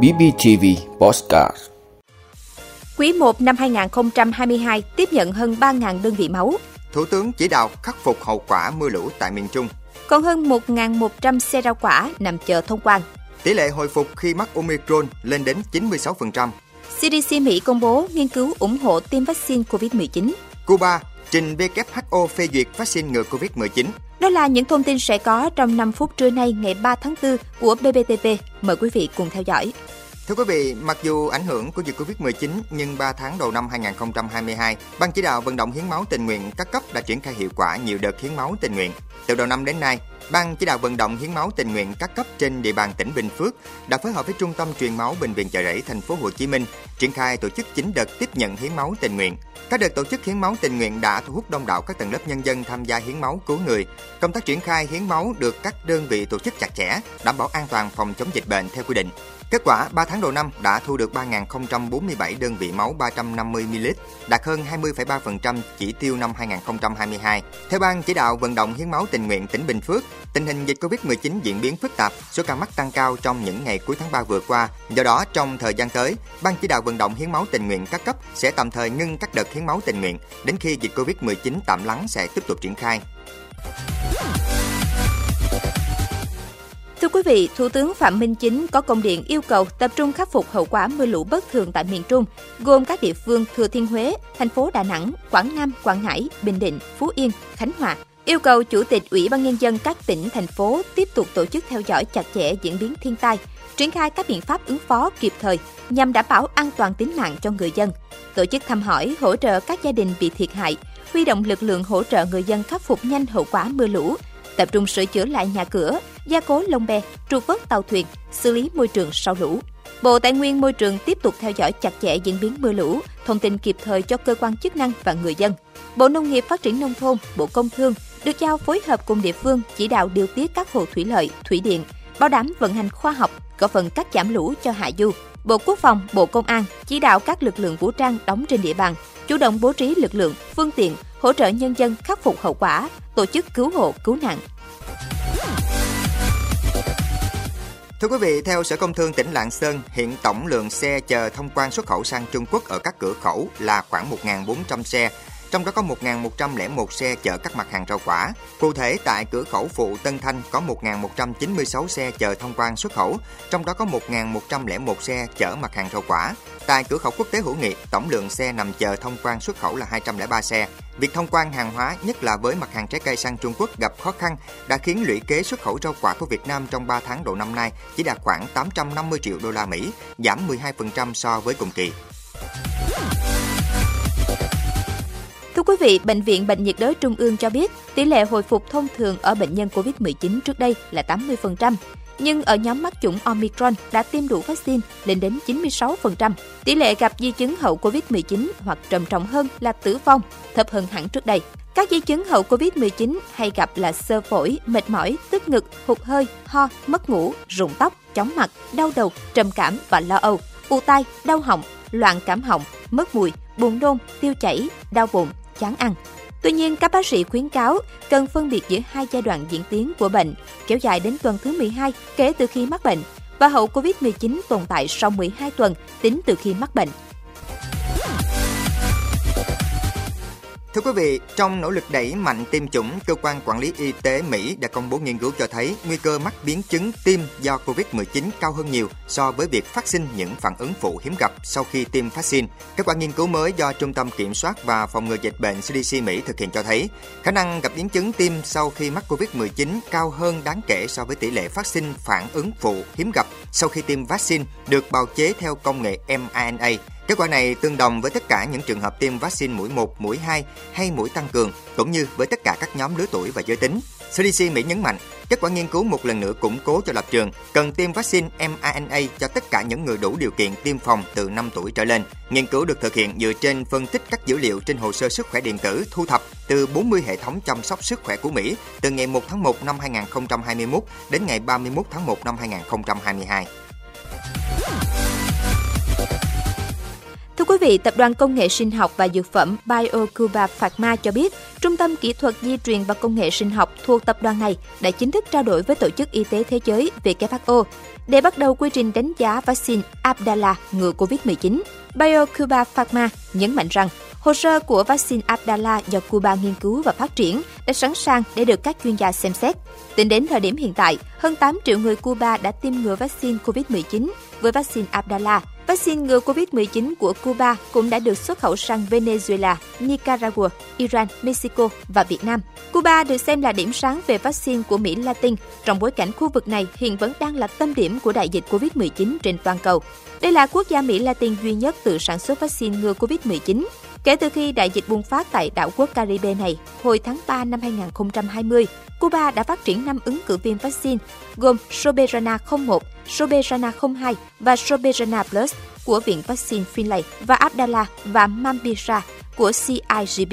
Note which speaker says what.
Speaker 1: BBTV Postcard
Speaker 2: Quý 1 năm 2022 tiếp nhận hơn 3.000 đơn vị máu,
Speaker 3: Thủ tướng chỉ đạo khắc phục hậu quả mưa lũ tại miền Trung.
Speaker 2: còn hơn 1.100 xe rau quả nằm chờ thông quan.
Speaker 3: Tỷ lệ hồi phục khi mắc Omicron lên đến 96%.
Speaker 2: CDC Mỹ công bố nghiên cứu ủng hộ tiêm vaccine COVID-19.
Speaker 3: Cuba trình WHO phê duyệt vaccine ngừa COVID-19.
Speaker 2: Đó là những thông tin sẽ có trong 5 phút trưa nay ngày 3 tháng 4 của BBTV. Mời quý vị cùng theo dõi.
Speaker 3: Thưa quý vị, mặc dù ảnh hưởng của dịch Covid-19 nhưng 3 tháng đầu năm 2022, Ban chỉ đạo vận động hiến máu tình nguyện các cấp đã triển khai hiệu quả nhiều đợt hiến máu tình nguyện. Từ đầu năm đến nay, Ban chỉ đạo vận động hiến máu tình nguyện các cấp trên địa bàn tỉnh Bình Phước đã phối hợp với Trung tâm truyền máu bệnh viện Chợ Rẫy thành phố Hồ Chí Minh triển khai tổ chức 9 đợt tiếp nhận hiến máu tình nguyện. Các đợt tổ chức hiến máu tình nguyện đã thu hút đông đảo các tầng lớp nhân dân tham gia hiến máu cứu người. Công tác triển khai hiến máu được các đơn vị tổ chức chặt chẽ, đảm bảo an toàn phòng chống dịch bệnh theo quy định. Kết quả, 3 tháng tháng đầu năm đã thu được 3.047 đơn vị máu 350ml, đạt hơn 20,3% chỉ tiêu năm 2022. Theo Ban chỉ đạo vận động hiến máu tình nguyện tỉnh Bình Phước, tình hình dịch Covid-19 diễn biến phức tạp, số ca mắc tăng cao trong những ngày cuối tháng 3 vừa qua. Do đó, trong thời gian tới, Ban chỉ đạo vận động hiến máu tình nguyện các cấp sẽ tạm thời ngưng các đợt hiến máu tình nguyện, đến khi dịch Covid-19 tạm lắng sẽ tiếp tục triển khai.
Speaker 2: Thưa quý vị, Thủ tướng Phạm Minh Chính có công điện yêu cầu tập trung khắc phục hậu quả mưa lũ bất thường tại miền Trung, gồm các địa phương Thừa Thiên Huế, thành phố Đà Nẵng, Quảng Nam, Quảng Ngãi, Bình Định, Phú Yên, Khánh Hòa. Yêu cầu Chủ tịch Ủy ban Nhân dân các tỉnh, thành phố tiếp tục tổ chức theo dõi chặt chẽ diễn biến thiên tai, triển khai các biện pháp ứng phó kịp thời nhằm đảm bảo an toàn tính mạng cho người dân, tổ chức thăm hỏi, hỗ trợ các gia đình bị thiệt hại, huy động lực lượng hỗ trợ người dân khắc phục nhanh hậu quả mưa lũ, tập trung sửa chữa lại nhà cửa, gia cố lồng bè, trục vớt tàu thuyền, xử lý môi trường sau lũ. Bộ Tài nguyên Môi trường tiếp tục theo dõi chặt chẽ diễn biến mưa lũ, thông tin kịp thời cho cơ quan chức năng và người dân. Bộ Nông nghiệp Phát triển Nông thôn, Bộ Công Thương được giao phối hợp cùng địa phương chỉ đạo điều tiết các hồ thủy lợi, thủy điện, bảo đảm vận hành khoa học, góp phần cắt giảm lũ cho hạ du. Bộ Quốc phòng, Bộ Công an chỉ đạo các lực lượng vũ trang đóng trên địa bàn, chủ động bố trí lực lượng, phương tiện, hỗ trợ nhân dân khắc phục hậu quả, tổ chức cứu hộ, cứu nạn,
Speaker 3: Thưa quý vị, theo Sở Công Thương tỉnh Lạng Sơn, hiện tổng lượng xe chờ thông quan xuất khẩu sang Trung Quốc ở các cửa khẩu là khoảng 1.400 xe, trong đó có 1.101 xe chở các mặt hàng rau quả. Cụ thể, tại cửa khẩu phụ Tân Thanh có 1.196 xe chờ thông quan xuất khẩu, trong đó có 1.101 xe chở mặt hàng rau quả. Tại cửa khẩu quốc tế hữu nghị, tổng lượng xe nằm chờ thông quan xuất khẩu là 203 xe. Việc thông quan hàng hóa, nhất là với mặt hàng trái cây sang Trung Quốc gặp khó khăn, đã khiến lũy kế xuất khẩu rau quả của Việt Nam trong 3 tháng đầu năm nay chỉ đạt khoảng 850 triệu đô la Mỹ, giảm 12% so với cùng kỳ.
Speaker 2: Thưa quý vị, Bệnh viện Bệnh nhiệt đới Trung ương cho biết tỷ lệ hồi phục thông thường ở bệnh nhân COVID-19 trước đây là 80%, nhưng ở nhóm mắc chủng Omicron đã tiêm đủ vaccine lên đến 96%. Tỷ lệ gặp di chứng hậu COVID-19 hoặc trầm trọng hơn là tử vong thấp hơn hẳn trước đây. Các di chứng hậu COVID-19 hay gặp là sơ phổi, mệt mỏi, tức ngực, hụt hơi, ho, mất ngủ, rụng tóc, chóng mặt, đau đầu, trầm cảm và lo âu, u tai, đau họng, loạn cảm họng, mất mùi, buồn nôn, tiêu chảy, đau bụng, chán ăn. Tuy nhiên, các bác sĩ khuyến cáo cần phân biệt giữa hai giai đoạn diễn tiến của bệnh, kéo dài đến tuần thứ 12 kể từ khi mắc bệnh và hậu COVID-19 tồn tại sau 12 tuần tính từ khi mắc bệnh.
Speaker 3: Thưa quý vị, trong nỗ lực đẩy mạnh tiêm chủng, cơ quan quản lý y tế Mỹ đã công bố nghiên cứu cho thấy nguy cơ mắc biến chứng tim do Covid-19 cao hơn nhiều so với việc phát sinh những phản ứng phụ hiếm gặp sau khi tiêm vaccine. Kết quả nghiên cứu mới do Trung tâm Kiểm soát và Phòng ngừa dịch bệnh CDC Mỹ thực hiện cho thấy khả năng gặp biến chứng tim sau khi mắc Covid-19 cao hơn đáng kể so với tỷ lệ phát sinh phản ứng phụ hiếm gặp sau khi tiêm vaccine được bào chế theo công nghệ mRNA Kết quả này tương đồng với tất cả những trường hợp tiêm vaccine mũi 1, mũi 2 hay mũi tăng cường, cũng như với tất cả các nhóm lứa tuổi và giới tính. CDC Mỹ nhấn mạnh, kết quả nghiên cứu một lần nữa củng cố cho lập trường cần tiêm vaccine mRNA cho tất cả những người đủ điều kiện tiêm phòng từ 5 tuổi trở lên. Nghiên cứu được thực hiện dựa trên phân tích các dữ liệu trên hồ sơ sức khỏe điện tử thu thập từ 40 hệ thống chăm sóc sức khỏe của Mỹ từ ngày 1 tháng 1 năm 2021 đến ngày 31 tháng 1 năm 2022.
Speaker 2: Quý vị, Tập đoàn Công nghệ Sinh học và Dược phẩm BioCuba Pharma cho biết, Trung tâm Kỹ thuật Di truyền và Công nghệ Sinh học thuộc tập đoàn này đã chính thức trao đổi với Tổ chức Y tế Thế giới WHO để bắt đầu quy trình đánh giá vaccine Abdala ngừa COVID-19. BioCuba Pharma nhấn mạnh rằng hồ sơ của vaccine Abdala do Cuba nghiên cứu và phát triển đã sẵn sàng để được các chuyên gia xem xét. Tính đến thời điểm hiện tại, hơn 8 triệu người Cuba đã tiêm ngừa vaccine COVID-19 với vaccine Abdala. Vaccine ngừa COVID-19 của Cuba cũng đã được xuất khẩu sang Venezuela, Nicaragua, Iran, Mexico và Việt Nam. Cuba được xem là điểm sáng về vaccine của Mỹ Latin trong bối cảnh khu vực này hiện vẫn đang là tâm điểm của đại dịch COVID-19 trên toàn cầu. Đây là quốc gia Mỹ Latin duy nhất tự sản xuất vaccine ngừa COVID-19. Kể từ khi đại dịch bùng phát tại đảo quốc Caribe này hồi tháng 3 năm 2020, Cuba đã phát triển 5 ứng cử viên vaccine gồm Soberana 01, Soberana 02 và Soberana Plus của Viện Vaccine Finlay và Abdala và Mambisa của CIGB.